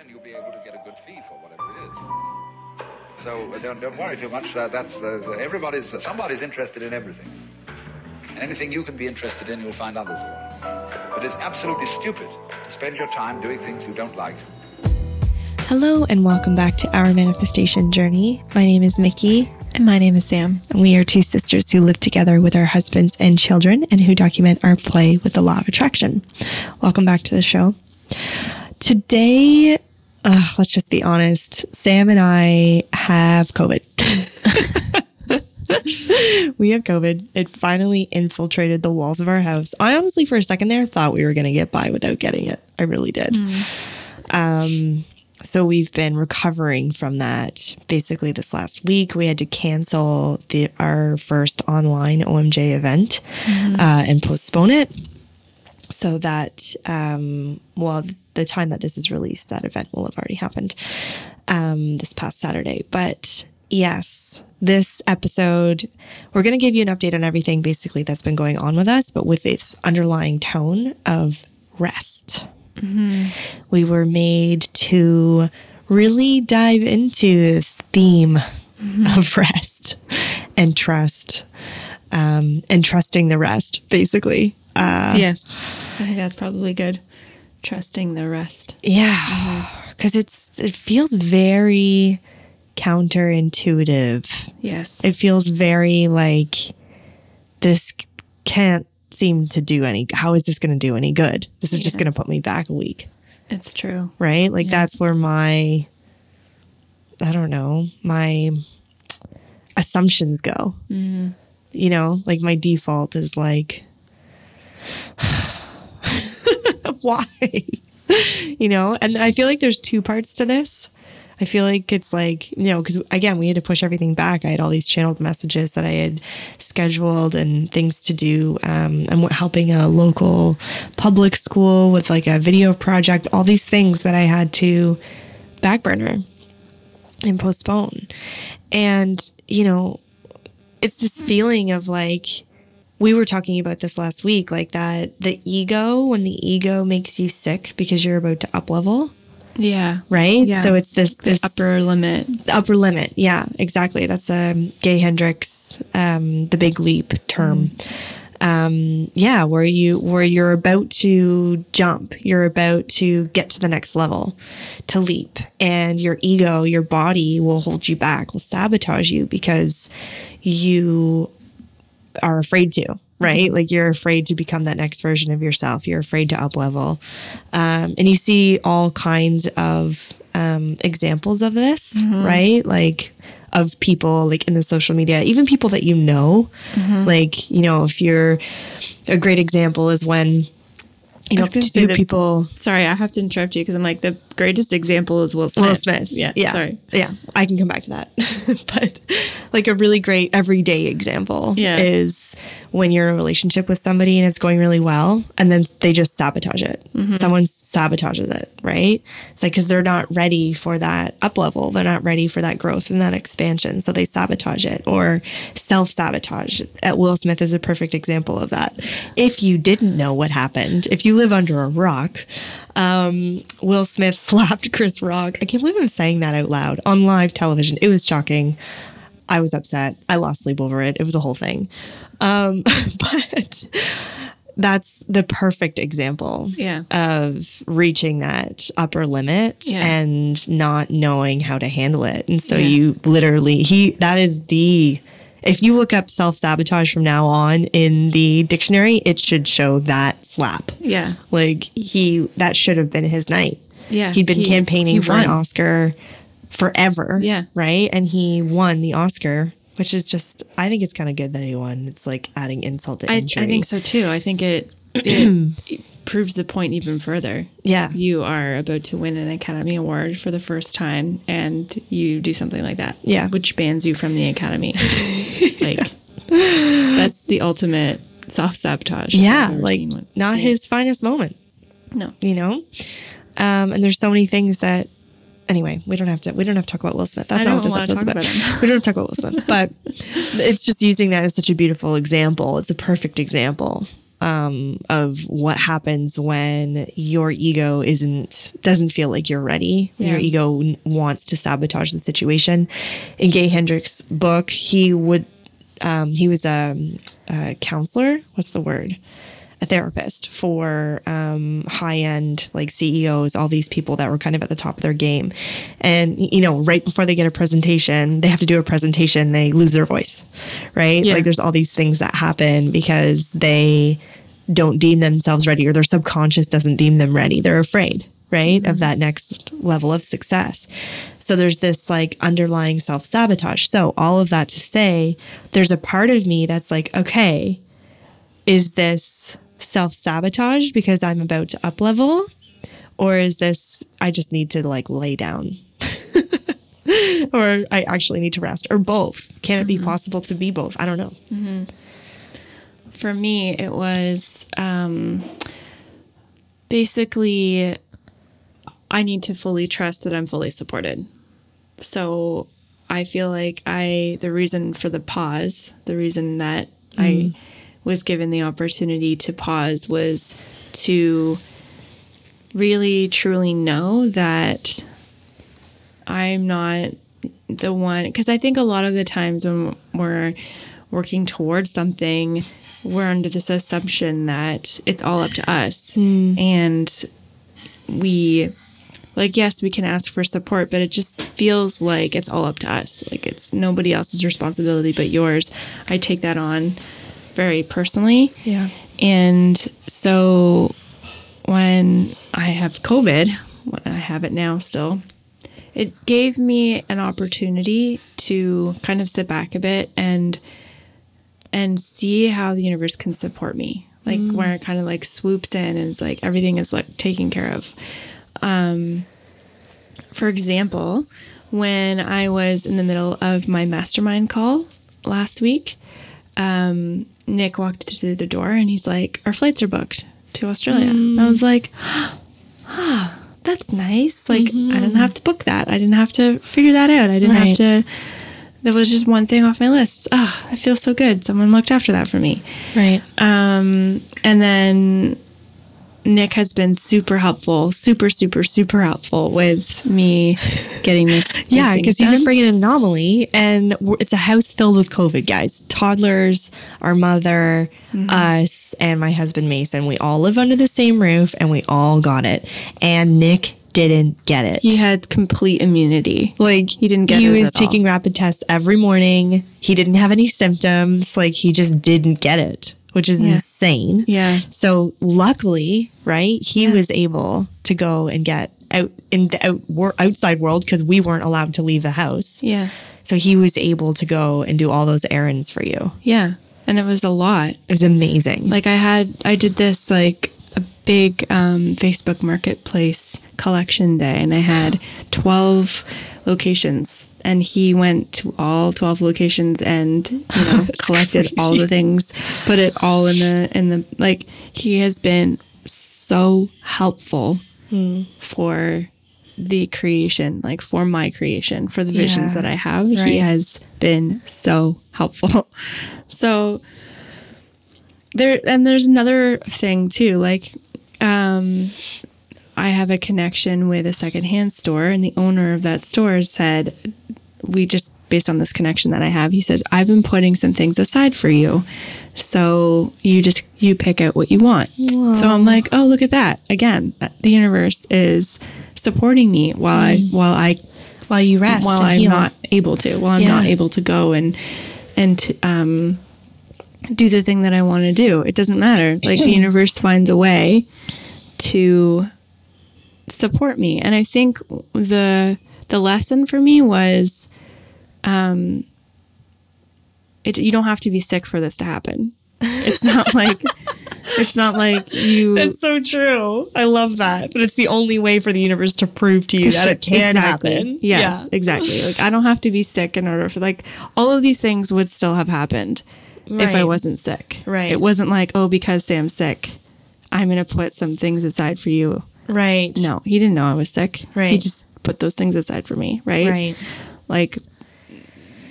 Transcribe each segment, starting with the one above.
then you'll be able to get a good fee for whatever it is. So uh, don't, don't worry too much. Uh, that's uh, everybody's somebody's interested in everything, and anything you can be interested in, you'll find others will. But it's absolutely stupid to spend your time doing things you don't like. Hello, and welcome back to our manifestation journey. My name is Micki. And my name is Sam. And we are two sisters who live together with our husbands and children and who document our play with the law of attraction. Welcome back to the show. Today, uh, let's just be honest, Sam and I have COVID. we have COVID. It finally infiltrated the walls of our house. I honestly, for a second there, thought we were going to get by without getting it. I really did. Mm. Um, so we've been recovering from that. Basically, this last week we had to cancel the our first online OMJ event mm-hmm. uh, and postpone it, so that um, well, the time that this is released, that event will have already happened um, this past Saturday. But yes, this episode we're going to give you an update on everything basically that's been going on with us, but with this underlying tone of rest. Mm-hmm. We were made to really dive into this theme mm-hmm. of rest and trust um, and trusting the rest, basically. Uh, yes, I think that's probably good. Trusting the rest. Yeah, because mm-hmm. it's it feels very counterintuitive. Yes, it feels very like this can't seem to do any how is this going to do any good this is yeah. just going to put me back a week it's true right like yeah. that's where my i don't know my assumptions go mm. you know like my default is like why you know and i feel like there's two parts to this I feel like it's like, you know, because again, we had to push everything back. I had all these channeled messages that I had scheduled and things to do. Um, I'm helping a local public school with like a video project, all these things that I had to back burner and postpone. And, you know, it's this feeling of like, we were talking about this last week, like that the ego, when the ego makes you sick because you're about to up level yeah. Right? Yeah. So it's this this upper limit. Upper limit. Yeah, exactly. That's a um, Gay Hendricks um the big leap term. Mm. Um yeah, where you where you're about to jump, you're about to get to the next level, to leap, and your ego, your body will hold you back, will sabotage you because you are afraid to right? Mm-hmm. Like you're afraid to become that next version of yourself. You're afraid to up level. Um, and you see all kinds of um, examples of this, mm-hmm. right? Like of people like in the social media, even people that you know. Mm-hmm. Like, you know, if you're a great example is when you know, two people. Sorry, I have to interrupt you because I'm like the greatest example is Will Smith. Will Smith. Yeah. Yeah. Sorry. Yeah. I can come back to that. but like a really great everyday example yeah. is when you're in a relationship with somebody and it's going really well and then they just sabotage it. Mm-hmm. Someone sabotages it, right? It's like because they're not ready for that up level. They're not ready for that growth and that expansion. So they sabotage it or self sabotage. At Will Smith is a perfect example of that. If you didn't know what happened, if you live under a rock, um, Will Smith slapped Chris Rock. I can't believe I'm saying that out loud on live television. It was shocking. I was upset. I lost sleep over it. It was a whole thing. Um, but that's the perfect example yeah. of reaching that upper limit yeah. and not knowing how to handle it. And so yeah. you literally, he, that is the if you look up self sabotage from now on in the dictionary, it should show that slap. Yeah. Like he, that should have been his night. Yeah. He'd been he, campaigning he for an Oscar forever. Yeah. Right. And he won the Oscar, which is just, I think it's kind of good that he won. It's like adding insult to injury. I, I think so too. I think it, it proves the point even further. Yeah. You are about to win an Academy Award for the first time and you do something like that. Yeah. Which bans you from the Academy. like, that's the ultimate self sabotage. Yeah. Like, not his finest moment. No. You know? Um, and there's so many things that anyway, we don't have to we don't have to talk about Will Smith. That's not what this episode's about. about we don't have to talk about Will Smith, but it's just using that as such a beautiful example. It's a perfect example um, of what happens when your ego isn't doesn't feel like you're ready. Yeah. Your ego wants to sabotage the situation. In Gay Hendricks' book, he would um, he was a, a counselor. What's the word? A therapist for um, high end like CEOs, all these people that were kind of at the top of their game. And, you know, right before they get a presentation, they have to do a presentation, they lose their voice, right? Yeah. Like there's all these things that happen because they don't deem themselves ready or their subconscious doesn't deem them ready. They're afraid, right? Of that next level of success. So there's this like underlying self sabotage. So all of that to say, there's a part of me that's like, okay, is this self sabotage because I'm about to up level? Or is this, I just need to like lay down? or I actually need to rest? Or both? Can it be mm-hmm. possible to be both? I don't know. Mm-hmm. For me, it was um, basically I need to fully trust that I'm fully supported. So I feel like I, the reason for the pause, the reason that I mm-hmm. Was given the opportunity to pause was to really truly know that I'm not the one because I think a lot of the times when we're working towards something, we're under this assumption that it's all up to us. Mm. And we like yes, we can ask for support, but it just feels like it's all up to us. Like it's nobody else's responsibility but yours. I take that on very personally. Yeah. And so when I have COVID, when I have it now still, it gave me an opportunity to kind of sit back a bit and and see how the universe can support me. Like where it kind of like swoops in and it's like everything is like taken care of. Um for example, when I was in the middle of my mastermind call last week, um, Nick walked through the door and he's like, Our flights are booked to Australia. And I was like, Ah, that's nice. Like, I didn't have to book that. I didn't have to figure that out. I didn't Right. have to. That was just one thing off my list. Ah, that feels so good. Someone looked after that for me. Right. Um, and then Nick has been super helpful, super, super, super helpful with me getting this. Yeah, because he's a friggin' anomaly, and it's a house filled with COVID guys, toddlers, our mother, mm-hmm. us, and my husband Mason. We all live under the same roof, and we all got it. And Nick didn't get it. He had complete immunity. like he didn't get He it He was at all. taking rapid tests every morning. He didn't have any symptoms. Like he just didn't get it, which is Yeah. insane. Yeah. So luckily, right, he Yeah. was able to go and get out in the out, wor- outside world because we weren't allowed to leave the house. Yeah. So he was able to go and do all those errands for you. Yeah. And it was a lot. It was amazing. Like I had, I did this like a big um, Facebook Marketplace collection day, and I had twelve locations, and he went to all twelve locations and you know collected all the things, put it all in the in the like. He has been so helpful for the creation, like for my creation, for the visions that I have. Right. He has been so helpful. so there and there's another thing too like um i have a connection with a secondhand store and the owner of that store said we just based on this connection that i have he said i've been putting some things aside for you so you just you pick out what you want so i'm like oh look at that again the universe is supporting me while i while i while you rest while and I'm heal. not able to, while I'm Yeah. not able to go and and to, um, do the thing that I want to do. It doesn't matter. Like the universe finds a way to support me, and I think the the lesson for me was, um, it you don't have to be sick for this to happen. It's not like it's not like you. That's so true. I love that. But it's the only way for the universe to prove to you that it can Exactly. happen. Yes, exactly. Like I don't have to be sick in order for like all of these things would still have happened if I wasn't sick. Right. It wasn't like, oh, because Sam's sick, I'm gonna put some things aside for you. Right. No, he didn't know I was sick. Right. He just put those things aside for me, right? Right. Like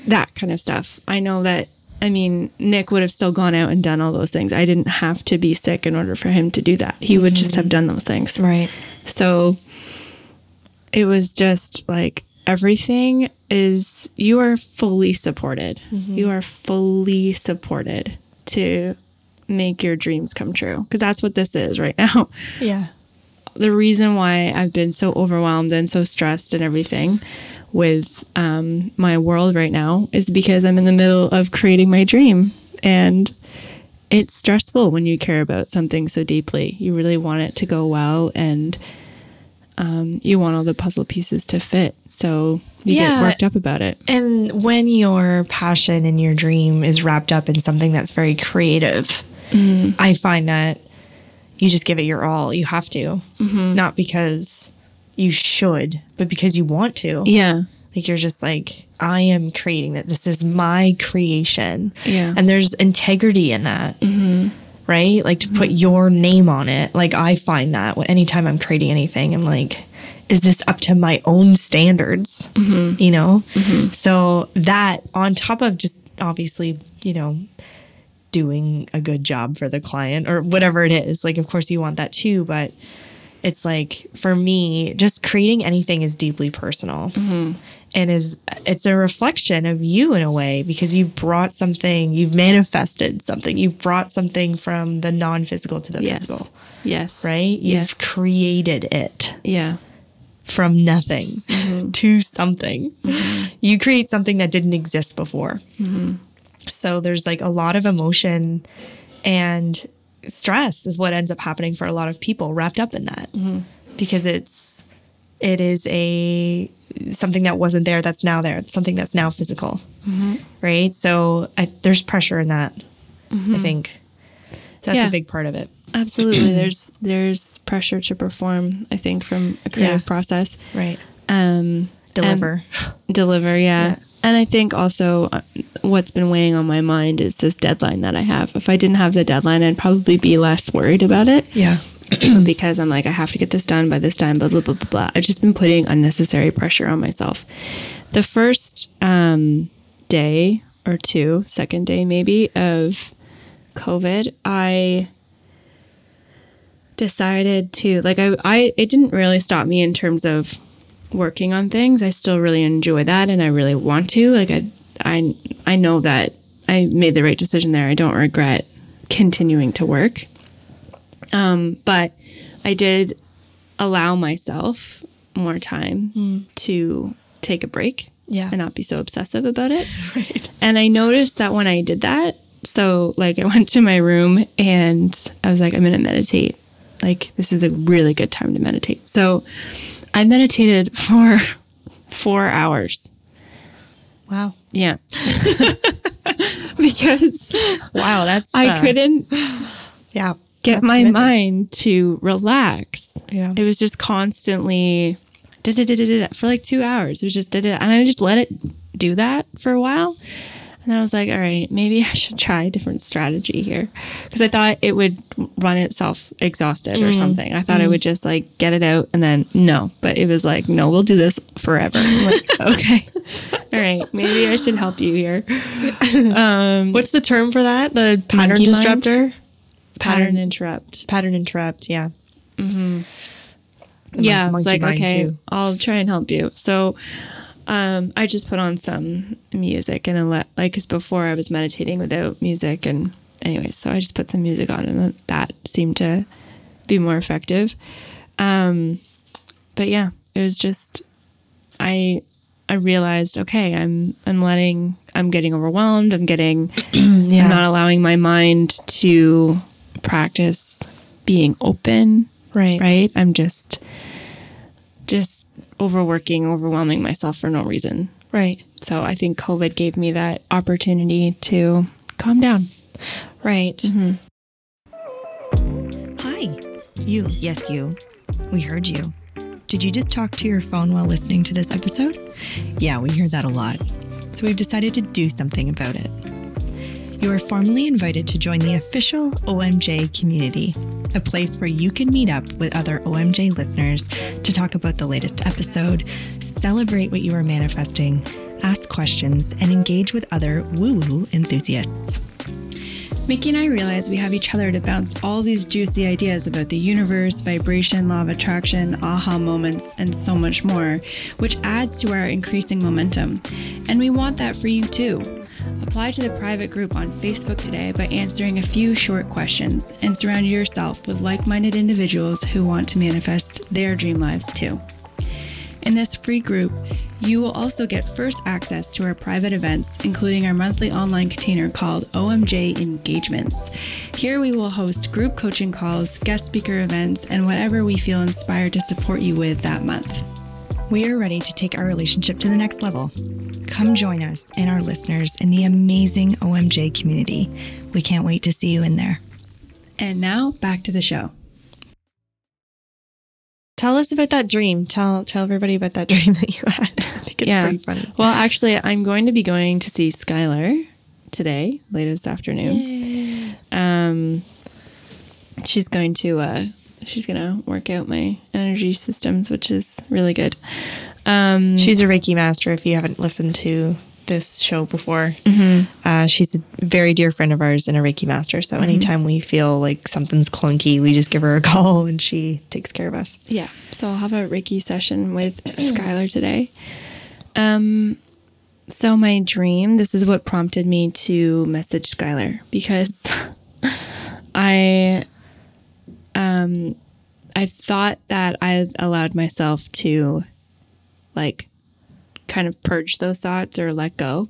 that kind of stuff. I know that I mean, Nick would have still gone out and done all those things. I didn't have to be sick in order for him to do that. He would just mm-hmm. have done those things. Right. So it was just like everything is, you are fully supported. Mm-hmm. You are fully supported to make your dreams come true. Because that's what this is right now. Yeah. The reason why I've been so overwhelmed and so stressed and everything with um, my world right now is because I'm in the middle of creating my dream. And it's stressful when you care about something so deeply. You really want it to go well and um, you want all the puzzle pieces to fit. So you Yeah. get worked up about it. And when your passion and your dream is wrapped up in something that's very creative, I find that you just give it your all. You have to, mm-hmm. not because you should, but because you want to. Yeah. Like you're just like, I am creating that. This is my creation. Yeah. And there's integrity in that. Mm-hmm. Right? Like to mm-hmm. put your name on it. Like I find that anytime I'm creating anything, I'm like, is this up to my own standards? You know? So that on top of just obviously, you know, doing a good job for the client or whatever it is. Like, of course, you want that too, but it's like for me, just creating anything is deeply personal mm-hmm. and is it's a reflection of you in a way because you've brought something, you've manifested something, you've brought something from the non-physical to the Yes. physical, Yes. right? You've Yes. created it Yeah. from nothing mm-hmm. to something. Mm-hmm. You create something that didn't exist before. So there's like a lot of emotion and stress is what ends up happening for a lot of people wrapped up in that mm-hmm. because it's it is a something that wasn't there that's now there something that's now physical mm-hmm. right so I, there's pressure in that i mm-hmm. think that's Yeah. a big part of it Absolutely. there's there's pressure to perform, I think, from a creative Yeah. process. right Um deliver deliver yeah. Yeah. And i think also uh, what's been weighing on my mind is this deadline that i have. If i didn't have the deadline i'd probably be less worried about it. Yeah. Because i'm like i have to get this done by this time blah blah blah blah blah. I've just been putting unnecessary pressure on myself. The first um, day or two second day maybe of covid i decided to like I, I it didn't really stop me in terms of working on things. I still really enjoy that and i really want to. Like i i, I know that i made the right decision there. I don't regret continuing to work. Um, but i did allow myself more time to take a break Yeah. and not be so obsessive about it. And I noticed that when I did that, so like I went to my room and I was like, I'm going to meditate. Like, this is a really good time to meditate. So I meditated for four hours. wow Yeah. because wow that's I uh, couldn't yeah get my commitment. mind to relax. Yeah. It was just constantly for like two hours. It was just da-da, and I just let it do that for a while. And then I was like, all right, maybe I should try a different strategy here. Because I thought it would run itself exhausted Mm. or something. I thought I mm. would just like get it out and then no. But it was like, no, we'll do this forever. Like, okay. All right. Maybe I should help you here. Um, What's the term for that? The pattern mind? disruptor? Pattern interrupt. Pattern interrupt, yeah. Mm-hmm. The yeah, mon- it's like okay, too. I'll try and help you. So, um, I just put on some music and let like because before I was meditating without music and anyway, so I just put some music on and that- that seemed to be more effective. Um, but yeah, it was just I I realized okay, I'm I'm letting I'm getting overwhelmed. I'm getting Yeah. I'm not allowing my mind to practice being open right. right i'm just just overworking overwhelming myself for no reason Right. so i think covid gave me that opportunity to calm down Right. Mm-hmm. Hi. You. Yes, you. We heard you. Did you just talk to your phone while listening to this episode? Yeah, we hear that a lot. So we've decided to do something about it. You are formally invited to join the official OMJ community, a place where you can meet up with other OMJ listeners to talk about the latest episode, celebrate what you are manifesting, ask questions, and engage with other woo woo enthusiasts. Micki and I realize we have each other to bounce all these juicy ideas about the universe, vibration, law of attraction, aha moments, and so much more, which adds to our increasing momentum. And we want that for you too. Apply to the private group on Facebook today by answering a few short questions and surround yourself with like minded individuals who want to manifest their dream lives too. In this free group, you will also get first access to our private events, including our monthly online container called OMJ Engagements. Here we will host group coaching calls, guest speaker events, and whatever we feel inspired to support you with that month. We are ready to take our relationship to the next level. Come join us and our listeners in the amazing OMJ community. We can't wait to see you in there. And now back to the show. Tell us about that dream. Tell tell everybody about that dream that you had. I think it's pretty funny. Well, actually, I'm going to be going to see Skylar today, late this afternoon. Um, she's going to uh, she's gonna work out my energy systems, which is really good. Um, She's a Reiki master. If you haven't listened to this show before, uh, she's a very dear friend of ours and a Reiki master. So anytime we feel like something's clunky, we just give her a call and she takes care of us. Yeah. So I'll have a Reiki session with Skylar today. Um so my dream, this is what prompted me to message Skylar because I um I thought that I allowed myself to like kind of purge those thoughts or let go.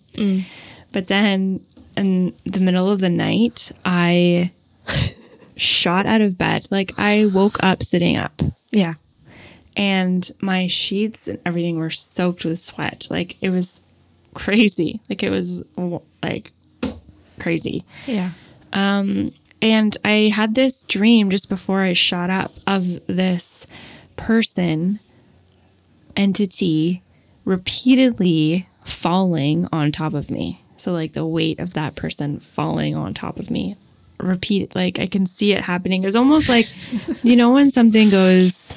But then in the middle of the night, I shot out of bed. Like I woke up sitting up Yeah. and my sheets and everything were soaked with sweat. Like it was crazy. Like it was like crazy. Yeah. And I had this dream just before I shot up of this person, entity, repeatedly falling on top of me. So, like the weight of that person falling on top of me. Repeat, like I can see it happening. It's almost like, you know, when something goes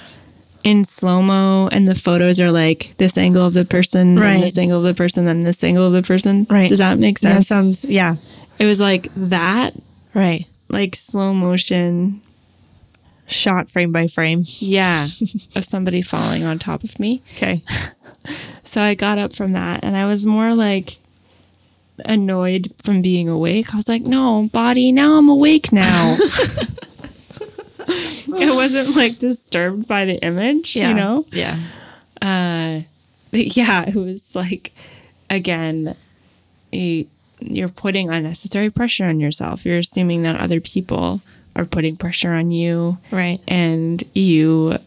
in slow mo and the photos are like this angle of the person, Right. and this angle of the person, then this angle of the person. Right. Does that make sense? That sounds, yeah. it was like that, Right. Like slow motion Shot frame by frame. yeah, of somebody falling on top of me. Okay. So I got up from that and I was more like annoyed from being awake. I was like, no, body, now I'm awake now. it wasn't like disturbed by the image, Yeah. you know? Yeah. But uh, yeah, it was like, again, you- you're putting unnecessary pressure on yourself. You're assuming that other people are putting pressure on you. Right. and you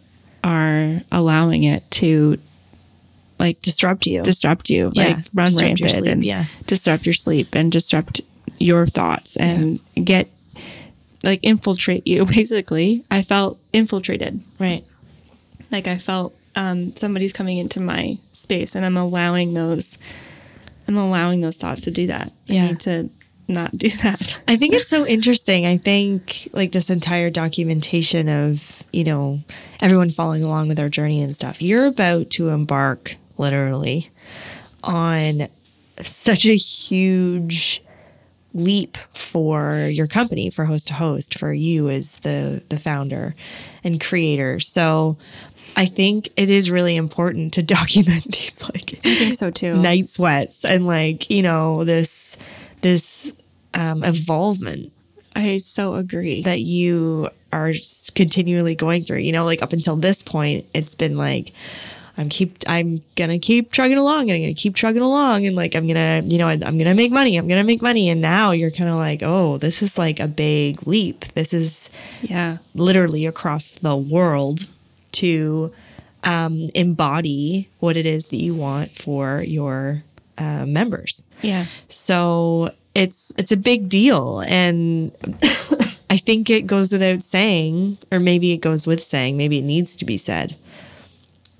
are allowing it to like Disrupt you. disrupt you, Yeah, like run disrupt rampant your sleep, and yeah. disrupt your sleep and disrupt your thoughts and get like infiltrate you. Basically, I felt infiltrated. right. Like I felt um, somebody's coming into my space, and I'm allowing those. I'm allowing those thoughts to do that. I Yeah. need to not do that. I think it's so interesting. I think like this entire documentation of, you know, everyone following along with our journey and stuff. You're about to embark literally on such a huge leap for your company for host to host for you as the the founder and creator so i think it is really important to document these like I think so too. night sweats and like you know this this um, evolvement I so agree. that you are continually going through you know like up until this point it's been like i'm keep i'm gonna keep trugging along and i'm gonna keep trugging along and like i'm gonna you know i'm gonna make money i'm gonna make money and now you're kind of like oh this is like a big leap this is yeah. literally across the world to um, embody what it is that you want for your uh, members Yeah. so it's it's a big deal and I think it goes without saying or maybe it goes with saying, maybe it needs to be said.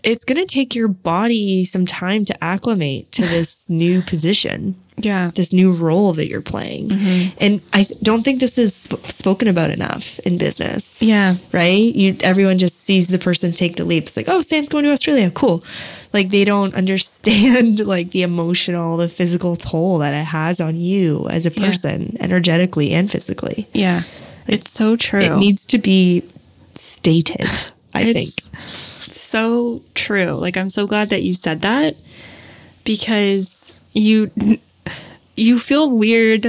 It's going to take your body some time to acclimate to this new position Yeah. this new role that you're playing. Mm-hmm. And I don't think this is sp- spoken about enough in business. Yeah. Right? You everyone just sees the person take the leap. It's like, "Oh, Sam's going to Australia. Cool." Like they don't understand like the emotional, the physical toll that it has on you as a Yeah. person, energetically and physically. Yeah. It's so true. It needs to be stated, I think. So true. Like I'm so glad that you said that because you you feel weird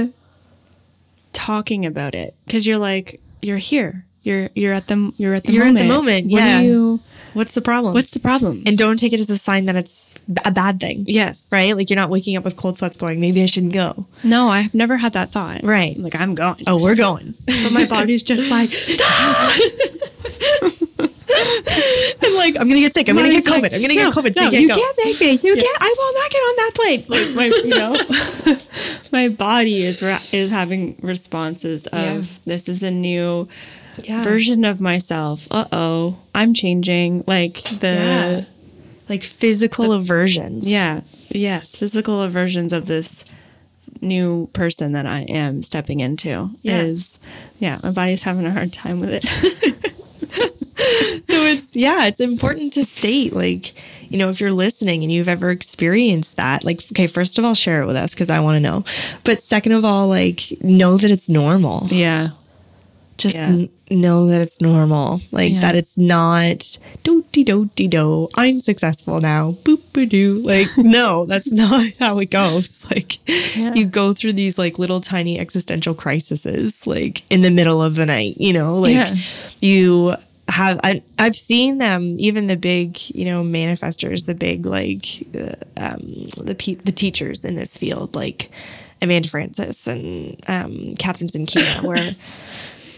talking about it because you're like you're here. You're you're at the you're at the You're at the moment, What yeah. you What's the problem? what's the problem? and don't take it as a sign that it's a bad thing. yes. Right? Like you're not waking up with cold sweats going, maybe I shouldn't go. No, I've never had that thought. Right. Like I'm going. Oh, we're going. But my body's just like like, I'm gonna get sick. I'm gonna get COVID. like, I'm gonna no, get COVID. So no, you can't make me. You can't. I will not get on that plane. Like my, you know, my body is is having responses of Yeah. this is a new Yeah. version of myself. Uh oh, I'm changing. Like the Like physical aversions. yeah, yes, physical aversions of this new person that I am stepping into Yeah. is yeah, my body's having a hard time with it. So it's yeah, it's important to state like, you know, if you're listening and you've ever experienced that, like, okay, first of all, share it with us because I want to know. But second of all, like, know that it's normal. yeah. Just Yeah. n- know that it's normal. Like Yeah. that it's not do dee do dee do. I'm successful now. Boop ba doo. Like no, that's not how it goes. Like Yeah. you go through these like little tiny existential crises, like in the middle of the night. You know, like you have. I, I've seen them. even the big, you know, manifestors, the big like uh, um, the pe- the teachers in this field, like Amanda Frances and um, Catherine Zenkina, where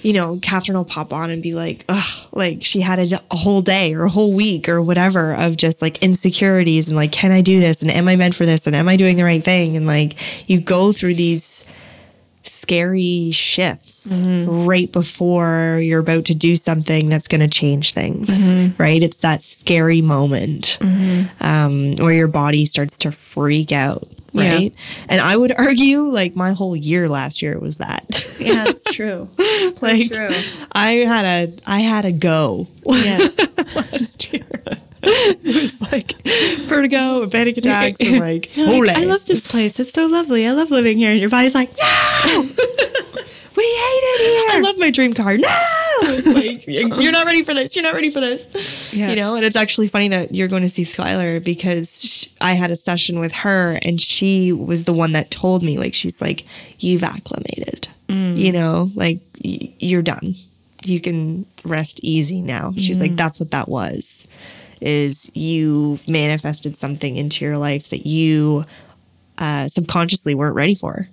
you know, Catherine will pop on and be like, like she had a, a whole day or a whole week or whatever of just like insecurities and like, can I do this? And am I meant for this? And am I doing the right thing? And like, you go through these scary shifts mm-hmm. right before you're about to do something that's going to change things, mm-hmm. right? It's that scary moment mm-hmm. um, where your body starts to freak out. Yeah. Right. And I would argue like my whole year last year was that. Yeah, it's true. like true. I had a I had a go Yeah. last year. it was like vertigo, and panic attacks, and like like, holy. I love this place. It's so lovely. I love living here. And your body's like, no, we hate it here. I love my dream car. No, like you're not ready for this. You're not ready for this. Yeah. You know, and it's actually funny that you're going to see Skylar because sh I had a session with her, and she was the one that told me, like, she's like, "You've acclimated. Mm. You know, like y- you're done. You can rest easy now." She's like, mm. "That's what that was." Is you've manifested something into your life that you uh, subconsciously weren't ready for,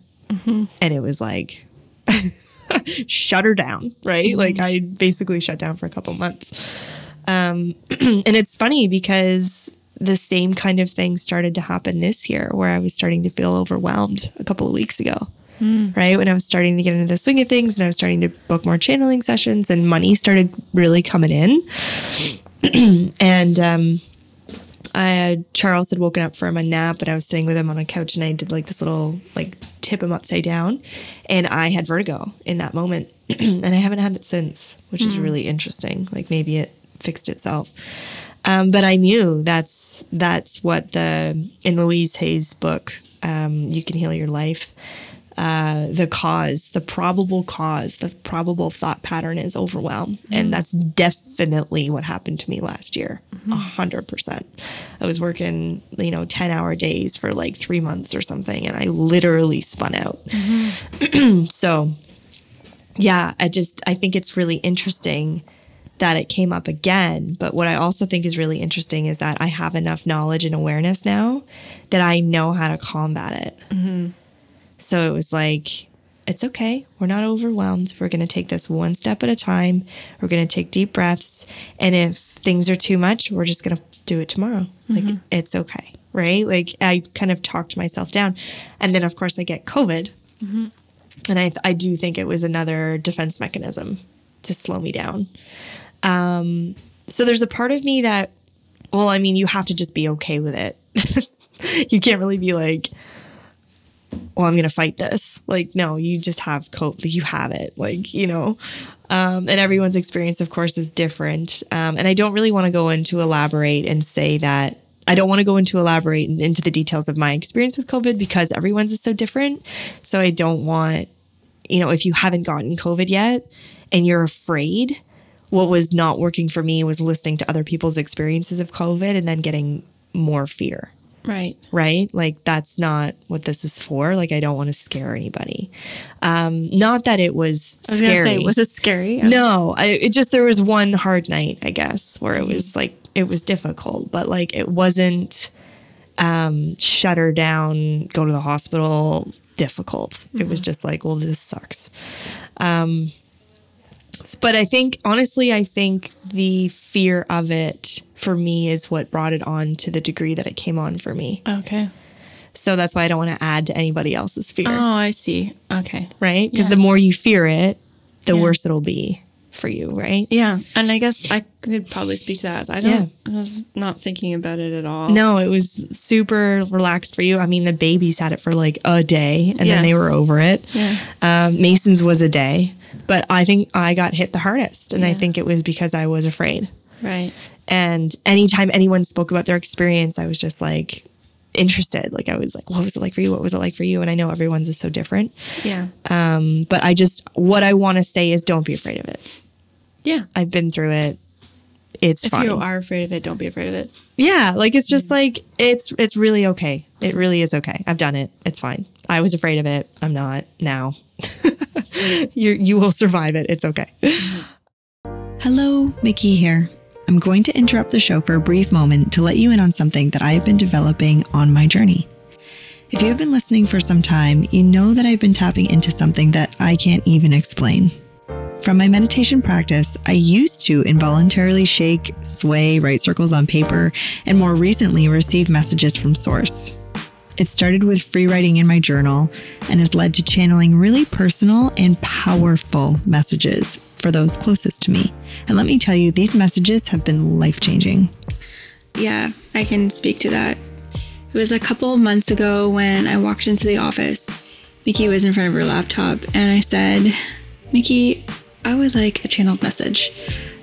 and it was like shut her down, right? Like I basically shut down for a couple months. Um, and it's funny because the same kind of thing started to happen this year where I was starting to feel overwhelmed a couple of weeks ago. Right. When I was starting to get into the swing of things and I was starting to book more channeling sessions and money started really coming in. and um, I, Charles had woken up from a nap and I was sitting with him on a couch and I did like this little like tip him upside down and I had vertigo in that moment and I haven't had it since, which is really interesting. Like maybe it fixed itself. Um, but I knew that's that's what the in Louise Hay's book, um, "You Can Heal Your Life," uh, the cause, the probable cause, the probable thought pattern is overwhelm, and that's definitely what happened to me last year. Mm-hmm. A hundred percent. I was working, you know, ten hour days for like three months or something, and I literally spun out. Mm-hmm. so, yeah, I just I think it's really interesting that it came up again. But what I also think is really interesting is that I have enough knowledge and awareness now that I know how to combat it. Mm-hmm. So it was like, it's okay. We're not overwhelmed. We're going to take this one step at a time. We're going to take deep breaths. And if things are too much, we're just going to do it tomorrow. Like, it's okay. Right. Like, I kind of talked myself down. And then, of course, I get COVID. And I, I do think it was another defense mechanism to slow me down. Um, so there's a part of me that well, I mean, you have to just be okay with it. you can't really be like, well, I'm going to fight this. Like, no, you just have cope. You have it. Like, you know, um, and everyone's experience, of course, is different. Um, and I don't really want to go into elaborate and say that I don't want to go into elaborate and into the details of my experience with COVID because everyone's is so different. So I don't want, you know, if you haven't gotten COVID yet and you're afraid, what was not working for me was listening to other people's experiences of COVID and then getting more fear. Right. Right? Like that's not what this is for. Like I don't want to scare anybody. Um, not that it was, I was scary. say, was it scary? No, I, it just there was one hard night, I guess, where it was like it was difficult, but like it wasn't um shutter down, go to the hospital difficult. It was just like, well, this sucks. Um but I think honestly, I think the fear of it for me is what brought it on to the degree that it came on for me. Okay. So that's why I don't want to add to anybody else's fear, Oh, I see. Okay. right? Because the more you fear it, the Yeah. worse it'll be for you, right? Yeah, and I guess I could probably speak to that. as I don't. Yeah. I was not thinking about it at all. No, it was super relaxed for you. I mean, the babies had it for like a day and then they were over it. Yeah. Um, Mason's was a day, but I think I got hit the hardest. And I think it was because I was afraid. Right. And anytime anyone spoke about their experience, I was just like interested. Like, I was like, what was it like for you? What was it like for you? And I know everyone's is so different. Yeah. Um, but I just, what I want to say is don't be afraid of it. Yeah. I've been through it. It's If fine. you are afraid of it, don't be afraid of it. Yeah, like it's just like it's it's really okay. It really is okay. I've done it. It's fine. I was afraid of it. I'm not now. you you will survive it. It's okay. Mm-hmm. Hello, Micki here. I'm going to interrupt the show for a brief moment to let you in on something that I have been developing on my journey. If you have been listening for some time, you know that I've been tapping into something that I can't even explain. From my meditation practice, I used to involuntarily shake, sway, write circles on paper, and more recently receive messages from Source. It started with free writing in my journal and has led to channeling really personal and powerful messages for those closest to me. And let me tell you, these messages have been life changing. Yeah, I can speak to that. It was a couple of months ago when I walked into the office. Micki was in front of her laptop, and I said, Micki, I would like a channeled message.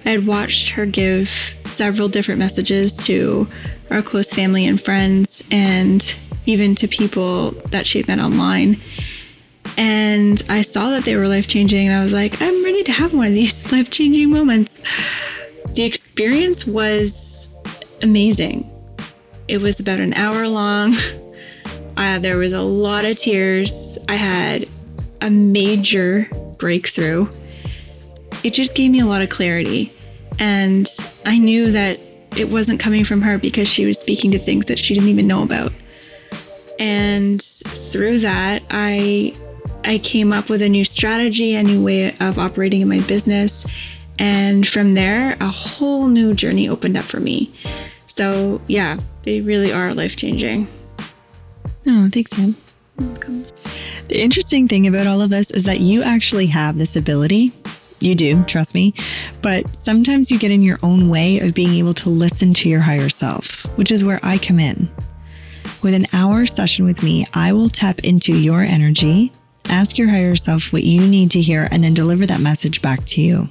I had watched her give several different messages to our close family and friends, and even to people that she had met online. And I saw that they were life changing, and I was like, I'm ready to have one of these life changing moments. The experience was amazing. It was about an hour long. Uh, there was a lot of tears. I had a major breakthrough. It just gave me a lot of clarity. And I knew that it wasn't coming from her because she was speaking to things that she didn't even know about. And through that, I I came up with a new strategy, a new way of operating in my business. And from there, a whole new journey opened up for me. So, yeah, they really are life changing. Oh, thanks, Sam. The interesting thing about all of this is that you actually have this ability. You do, trust me. But sometimes you get in your own way of being able to listen to your higher self, which is where I come in. With an hour session with me, I will tap into your energy, ask your higher self what you need to hear, and then deliver that message back to you.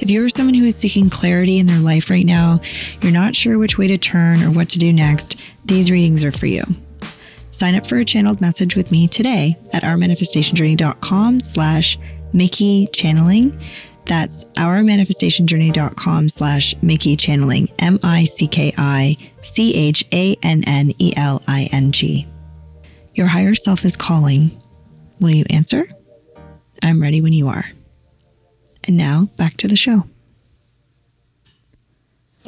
If you're someone who is seeking clarity in their life right now, you're not sure which way to turn or what to do next, these readings are for you. Sign up for a channeled message with me today at ourmanifestationjourney.com slash Micki channeling. That's ourmanifestationjourney.com slash Micki channeling, M I C K I C H A N N E L I N G. Your higher self is calling. Will you answer? I'm ready when you are. And now back to the show.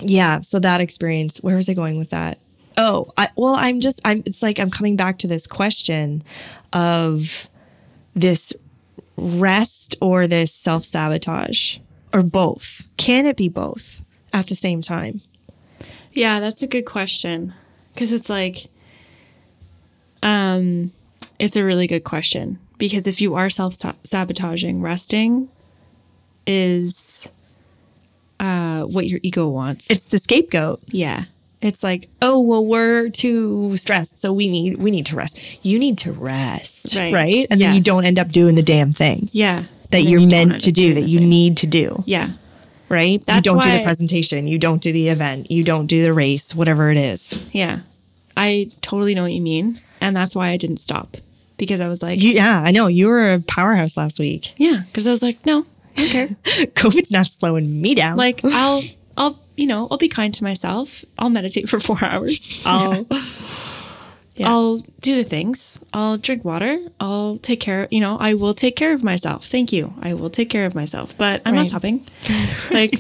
Yeah. So that experience, where was I going with that? Oh, I, well, I'm just, I'm, it's like I'm coming back to this question of this rest or this self sabotage or both. Can it be both at the same time? Yeah, that's a good question. Because it's like, um, it's a really good question. Because if you are self sabotaging, resting is uh, what your ego wants. It's the scapegoat. yeah. It's like, oh well, we're too stressed, so we need we need to rest. You need to rest, Right. right? And then you don't end up doing the damn thing Yeah. that you're you meant to do, that you thing. need to do, Yeah. right? That's you don't do the presentation, you don't do the event, you don't do the race, whatever it is. Yeah. I totally know what you mean. And that's why I didn't stop because I was like, You, yeah, I know you were a powerhouse last week. yeah. Because I was like, no, I don't care. COVID's not slowing me down. like, I'll, I'll, you know, I'll be kind to myself. I'll meditate for four hours. I'll, Yeah. I'll do the things. I'll drink water. I'll take care. You know, I will take care of myself. Thank you. I will take care of myself. But I'm Right. not stopping. Like,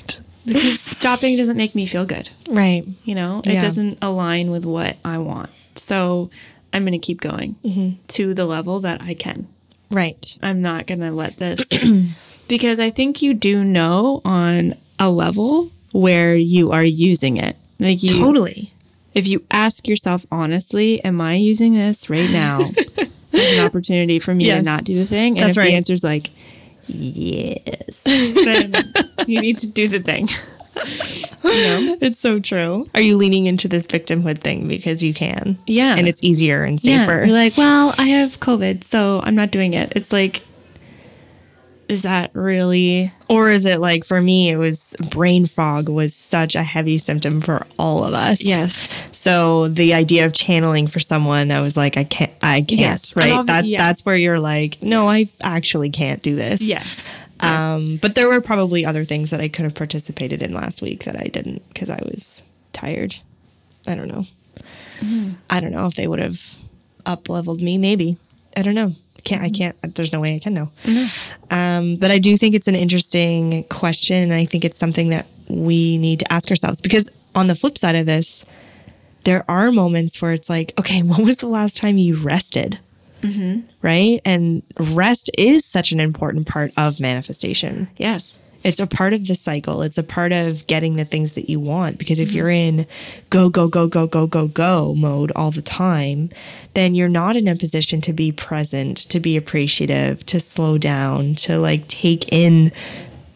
because stopping doesn't make me feel good. right, You know, it Yeah. doesn't align with what I want. So I'm going to keep going mm-hmm. to the level that I can. right, I'm not going to let this because I think you do know on a level where you are using it. Like you totally. if you ask yourself honestly, am I using this right now? as an opportunity for me Yes. to not do the thing. And That's if right. the answer's like yes, then you need to do the thing. It's so true. Are you leaning into this victimhood thing because you can? Yeah. and it's easier and Yeah, safer. you're like, well, I have COVID, so I'm not doing it. It's like, is that really? Or is it like for me, it was brain fog was such a heavy symptom for all of us. Yes. So the idea of channeling for someone, I was like, I can't, I can't. Yes. Right. That's yes. that's where you're like, no, I actually can't do this. Yes. Um, but there were probably other things that I could have participated in last week that I didn't because I was tired. I don't know. Mm-hmm. I don't know if they would have up leveled me. Maybe I don't know. Can't I Mm-hmm. can't. There's no way I can know. Um, but I do think it's an interesting question, and I think it's something that we need to ask ourselves because on the flip side of this, there are moments where it's like, okay, when was the last time you rested? Right. And rest is such an important part of manifestation. Yes. It's a part of the cycle. It's a part of getting the things that you want. Because if mm-hmm. you're in go, go, go, go, go, go, go mode all the time, then you're not in a position to be present, to be appreciative, to slow down, to like take in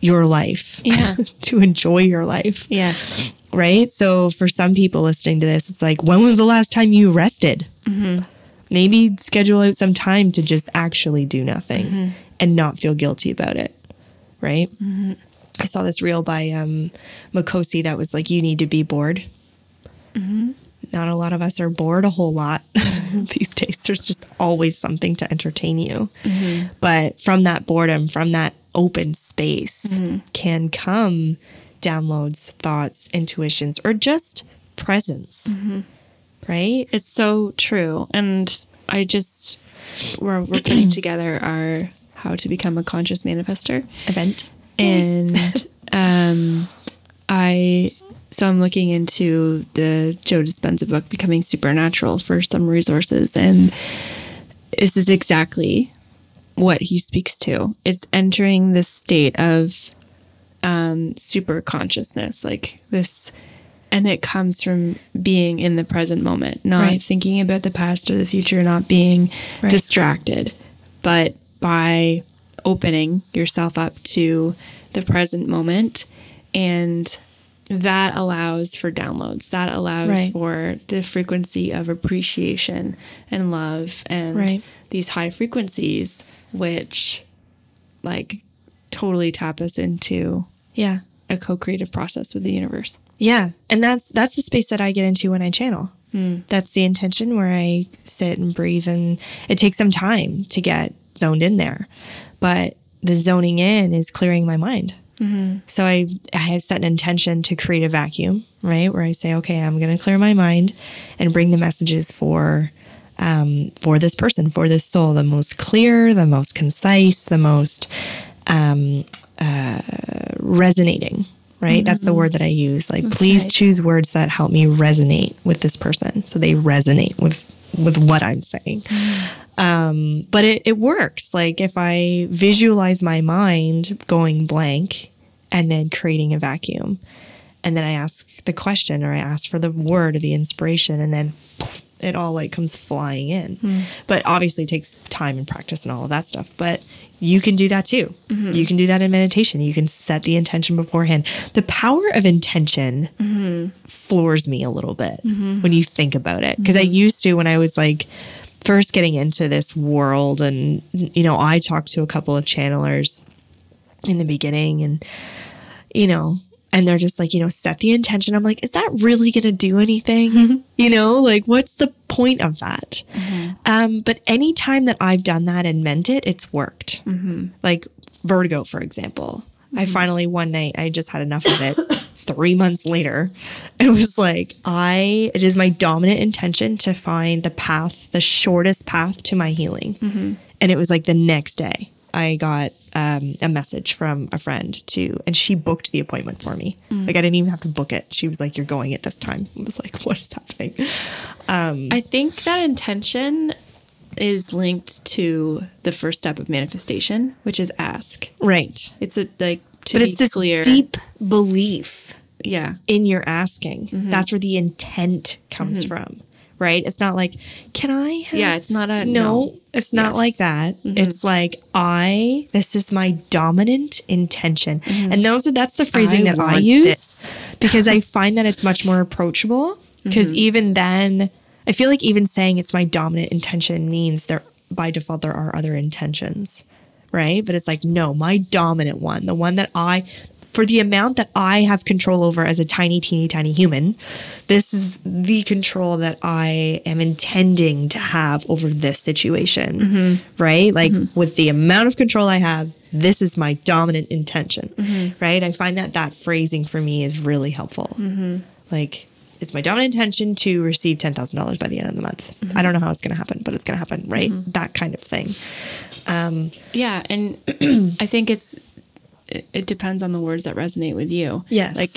your life, Yeah. to enjoy your life Yes. right? So for some people listening to this, it's like, when was the last time you rested? Mm-hmm. Maybe schedule out some time to just actually do nothing mm-hmm. and not feel guilty about it, right? Mm-hmm. I saw this reel by um, Makosi that was like, you need to be bored. Mm-hmm. Not a lot of us are bored a whole lot these days. There's just always something to entertain you. Mm-hmm. But from that boredom, from that open space, can come downloads, thoughts, intuitions, or just presence. Right? It's so true. And I just, we're, we're putting together our how to become a conscious manifester. Event. and um, I so I'm looking into the Joe Dispenza book, Becoming Supernatural, for some resources, and this is exactly what he speaks to. It's entering this state of um, super consciousness, like this. And it comes from being in the present moment, not Right. thinking about the past or the future, not being Right. distracted, but by opening yourself up to the present moment. And that allows for downloads, that allows Right. for the frequency of appreciation and love and Right. these high frequencies, which like totally tap us into Yeah. a co-creative process with the universe. Yeah, and that's that's the space that I get into when I channel. Hmm. That's the intention where I sit and breathe, and it takes some time to get zoned in there. But the zoning in is clearing my mind. So I I have set an intention to create a vacuum, right? Where I say, okay, I'm going to clear my mind and bring the messages for um, for this person, for this soul, the most clear, the most concise, the most um, uh, resonating. Right, that's the word that I use. Like, please right. choose words that help me resonate with this person, so they resonate with with what I'm saying. Um, but it, it works. Like if I visualize my mind going blank and then creating a vacuum, and then I ask the question or I ask for the word or the inspiration, and then it all like comes flying in. Hmm. But obviously takes time and practice and all of that stuff. But you can do that too. Mm-hmm. You can do that in meditation. You can set the intention beforehand. The power of intention mm-hmm. floors me a little bit mm-hmm. when you think about it. Because I used to, when I was like first getting into this world, and, you know, I talked to a couple of channelers in the beginning, and, you know, and they're just like, you know, set the intention. I'm like, is that really going to do anything? You know, like, what's the point of that? Mm-hmm. Um, but anytime that I've done that and meant it, it's worked. Mm-hmm. Like vertigo, for example. I mm-hmm. finally, one night, I just had enough of it. Three months later, it was like, I, it is my dominant intention to find the path, the shortest path to my healing. And it was like the next day, I got um, a message from a friend too, and she booked the appointment for me. Mm. Like I didn't even have to book it. She was like, "You're going at this time." I was like, "What is happening?" Um, I think that intention is linked to the first step of manifestation, which is ask. Right, It's a like to but be it's this clear. deep belief yeah. in your asking. Mm-hmm. That's where the intent comes mm-hmm. from. Right? It's not like, "Can I?" Have? Yeah, it's not a- no. no. It's not Yes. like that. Mm-hmm. It's like I. This is my dominant intention, mm-hmm. and those are that's the phrasing I that I use. because I find that it's much more approachable. Because mm-hmm. even then, I feel like even saying it's my dominant intention means there by default there are other intentions, right? But it's like no, my dominant one, the one that I for the amount that I have control over as a tiny, teeny, tiny human, this is the control that I am intending to have over this situation, mm-hmm. right? Like mm-hmm. with the amount of control I have, this is my dominant intention, mm-hmm. right? I find that that phrasing for me is really helpful. Like, it's my dominant intention to receive $10,000 by the end of the month. I don't know how it's going to happen, but it's going to happen, right? That kind of thing. Um, yeah, and I think it's it, it depends on the words that resonate with you. Yes. Like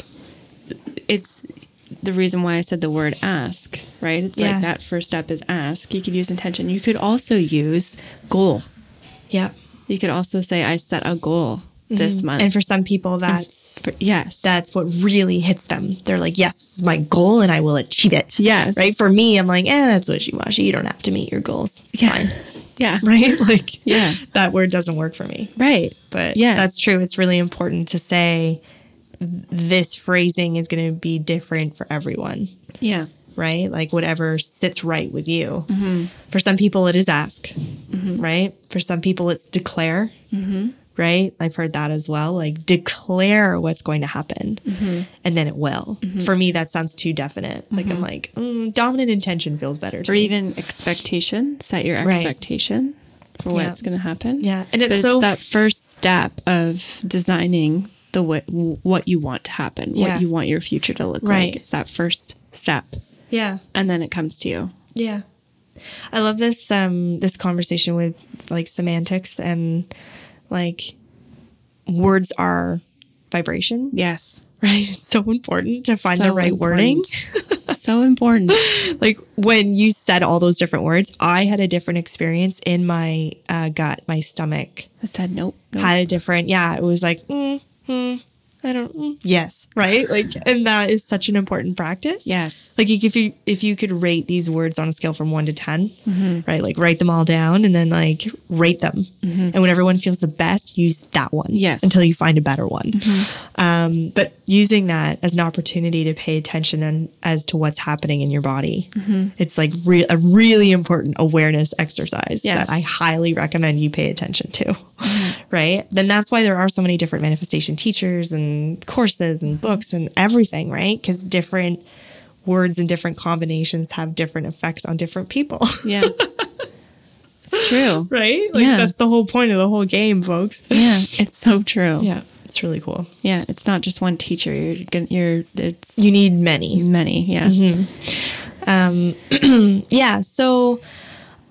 it's the reason why I said the word ask, right? It's Yeah. like that first step is ask. You could use intention. You could also use goal. Yeah. You could also say I set a goal this month. And for some people, that's For- yes. that's what really hits them. They're like, yes, this is my goal and I will achieve it. Yes. Right. For me, I'm like, eh, that's wishy washy. You don't have to meet your goals. It's Yeah. fine. yeah. Right. Like, Yeah. that word doesn't work for me. Right. But Yeah. that's true. It's really important to say this phrasing is going to be different for everyone. Yeah. right? Like whatever sits right with you. Mm-hmm. For some people, it is ask, mm-hmm. right? For some people, it's declare, mm-hmm. Right? I've heard that as well. Like declare what's going to happen and then it will. For me, that sounds too definite. Like I'm like, mm, dominant intention feels better. To Or me. even expectation. Set your Right. expectation for Yeah. what's going to happen. Yeah. And it's But so- that first step of designing the way, what you want to happen, Yeah. what you want your future to look Right. like. It's that first step, yeah. and then it comes to you. Yeah. I love this um this conversation with like semantics and like words are vibration, Yes, right? It's so important to find the So right wording. so important. like when you said all those different words, I had a different experience in my uh, gut, my stomach I said nope. nope. had a different. Yeah, it was like, mm, hmm, I don't. Mm, yes, right. Like, and that is such an important practice. Yes. Like if you if you could rate these words on a scale from one to 10 mm-hmm. right? Like write them all down and then like rate them, mm-hmm. and whenever one feels the best, use that one. Yes. until you find a better one. Mm-hmm. Um, but using that as an opportunity to pay attention and as to what's happening in your body, it's like re- a really important awareness exercise Yes. that I highly recommend you pay attention to. Right? Then that's why there are so many different manifestation teachers and courses and books and everything, right? Because different words and different combinations have different effects on different people. Yeah, it's true. right? Like Yeah. that's the whole point of the whole game, folks. Yeah, it's so true. Yeah, it's really cool. Yeah, it's not just one teacher. You're gonna. You're. It's You need many. many. Yeah. Um. Yeah, so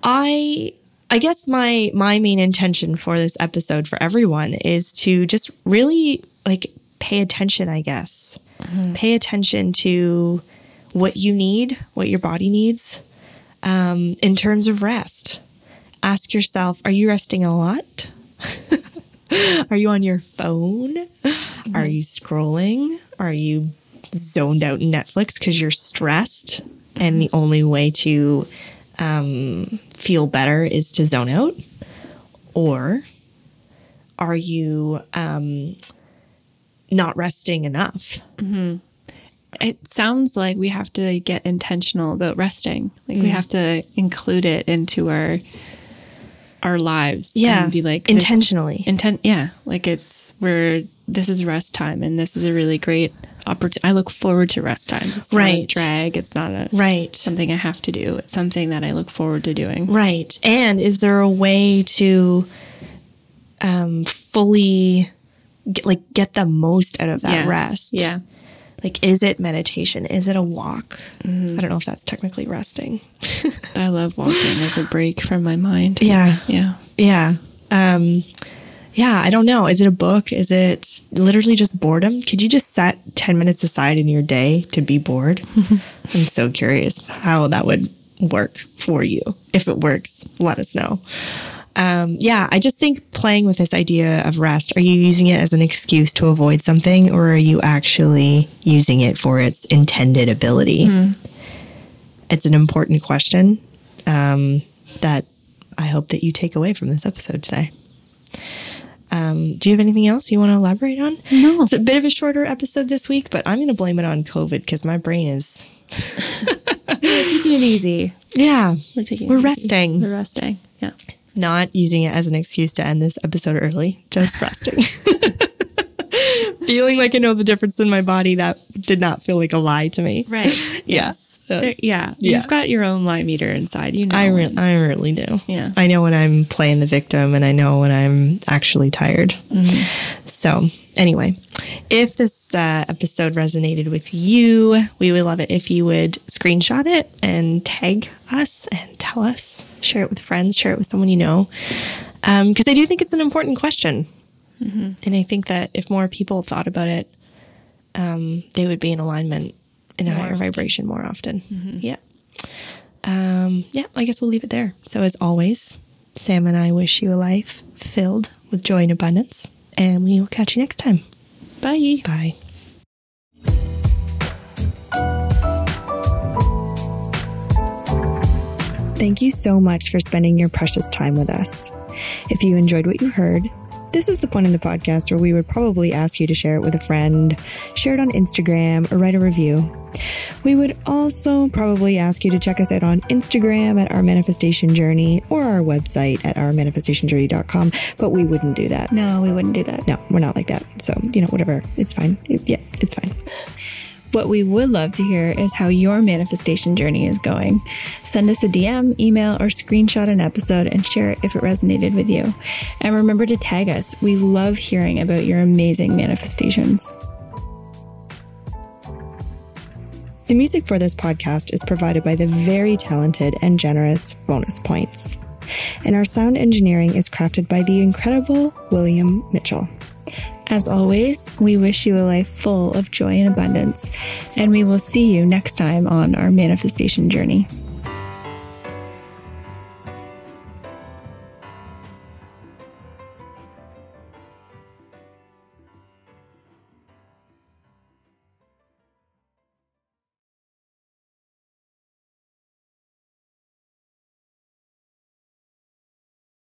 I I guess my my main intention for this episode for everyone is to just really like pay attention, I guess. Pay attention to what you need, what your body needs um, in terms of rest. Ask yourself, are you resting a lot? are you on your phone? Are you scrolling? Are you zoned out in Netflix because you're stressed? And the only way to um, feel better is to zone out? Or are you um, not resting enough? It sounds like we have to get intentional about resting. Like we have to include it into our our lives. and be like intentionally. intent. Yeah, like it's where this is rest time, and this is a really great opportunity. I look forward to rest time. It's not a Right. drag. It's not a right. something I have to do. It's something that I look forward to doing. Right. And is there a way to um, fully get, like get the most out of that yeah. rest? Yeah. Like, is it meditation? Is it a walk? I don't know if that's technically resting. I love walking as a break from my mind. Yeah. Yeah. Yeah. Um, yeah. I don't know. Is it a book? Is it literally just boredom? Could you just set 10 minutes aside in your day to be bored? I'm so curious how that would work for you. If it works, let us know. Um, yeah, I just think playing with this idea of rest, are you using it as an excuse to avoid something or are you actually using it for its intended ability? It's an important question um, that I hope that you take away from this episode today. Um, do you have anything else you want to elaborate on? No. It's a bit of a shorter episode this week, but I'm going to blame it on COVID because my brain is, Taking it easy. yeah, We're taking. it We're easy. resting. We're resting. Yeah. Not using it as an excuse to end this episode early, just resting. Feeling like I know the difference in my body that did not feel like a lie to me. Right. Yeah. There- yeah. Yeah. You've got your own lie meter inside. You know. I, re- I really do. Yeah. I know when I'm playing the victim and I know when I'm actually tired. Mm-hmm. So, anyway, if this uh, episode resonated with you, we would love it if you would screenshot it and tag us and tell us. Share it with friends, share it with someone you know. Because I do think it's an important question. And I think that if more people thought about it, um, they would be in alignment in a higher vibration more often. Yeah. Um, yeah, I guess we'll leave it there. So, as always, Sam and I wish you a life filled with joy and abundance. And we will catch you next time. Bye. Bye. Thank you so much for spending your precious time with us. If you enjoyed what you heard, this is the point in the podcast where we would probably ask you to share it with a friend, share it on Instagram, or write a review. We would also probably ask you to check us out on Instagram at Our Manifestation Journey or our website at ourmanifestationjourney.com, but we wouldn't do that. No, we wouldn't do that. No, we're not like that. So, you know, whatever. It's fine. It- yeah, it's fine. What we would love to hear is how your manifestation journey is going. Send us a DM, email, or screenshot an episode and share it if it resonated with you. And remember to tag us. We love hearing about your amazing manifestations. The music for this podcast is provided by the very talented and generous Bonus Points. And our sound engineering is crafted by the incredible William Mitchell. As always, we wish you a life full of joy and abundance, and we will see you next time on our manifestation journey.